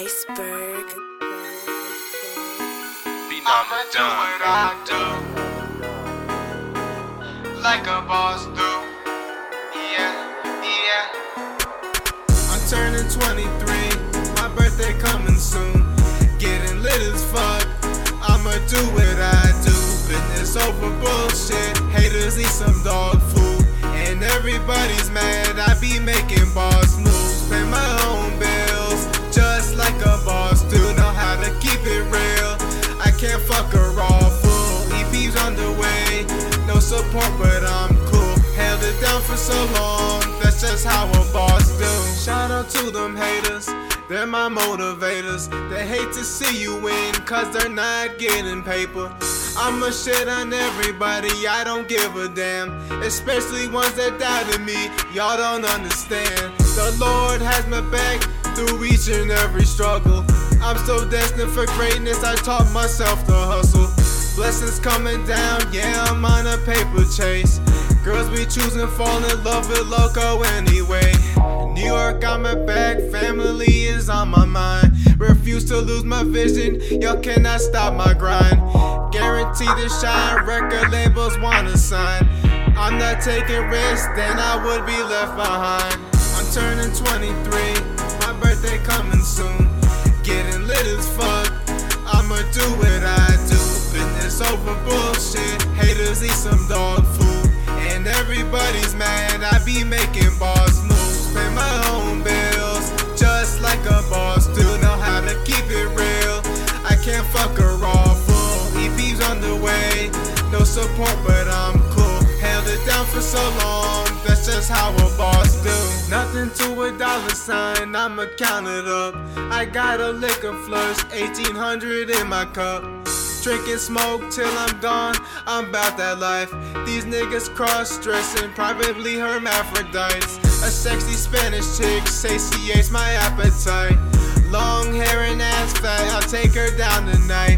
iceberg. I'ma do what I do, like a boss do. Yeah, yeah. I'm turning 23, my birthday coming soon. Getting lit as fuck, I'ma do what I do. Business over bullshit, haters eat some dog food. And everybody's but I'm cool. Held it down for so long, that's just how a boss do. Shout out to them haters, they're my motivators. They hate to see you win, cause they're not getting paper. I'ma shit on everybody, I don't give a damn. Especially ones that doubted me, y'all don't understand. The Lord has my back through each and every struggle. I'm so destined for greatness, I taught myself to hustle. Blessings coming down, yeah, I'm on a paper chase. Girls be choosing, fall in love with Loco anyway. New York, I'm a back, family is on my mind. Refuse to lose my vision, y'all cannot stop my grind. Guaranteed to shine, record labels wanna sign. I'm not taking risks, then I would be left behind. I'm turning 23, my birthday coming soon. Some dog food. And everybody's mad, I be making boss moves. Pay my own bills, just like a boss do. Know how to keep it real, I can't fuck a raw fool. EP's on the way, no support, but I'm cool. Held it down for so long, that's just how a boss do. Nothing to a dollar sign, I'ma count it up. I got a liquor flush, 1800 in my cup. Drinking smoke till I'm gone, I'm about that life. These niggas cross dressing, probably hermaphrodites. A sexy Spanish chick satiates my appetite. Long hair and ass fat, I'll take her down tonight.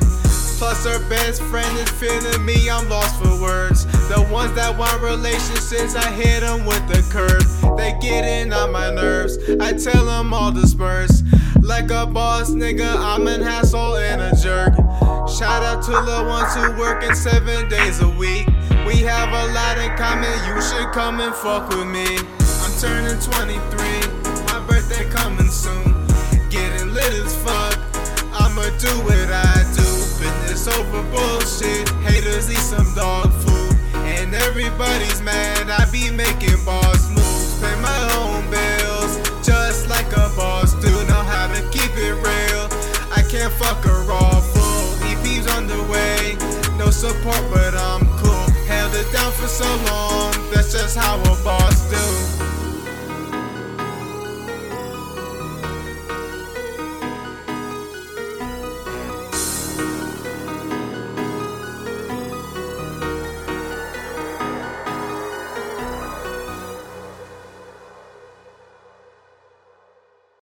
Plus her best friend is feeling me, I'm lost for words. The ones that want relationships, I hit them with the curve. They getting on my nerves, I tell them all disperse. Like a boss nigga, I'm an asshole and. Shout out to the ones who working seven days a week. We have a lot in common, you should come and fuck with me. I'm turning 23, my birthday coming soon. Getting lit as fuck, I'ma do what I do. Business over bullshit, haters eat some dog food. And everybody's mad, I be making boss moves. Pay my support, but I'm cool. Held it down for so long, that's just how boss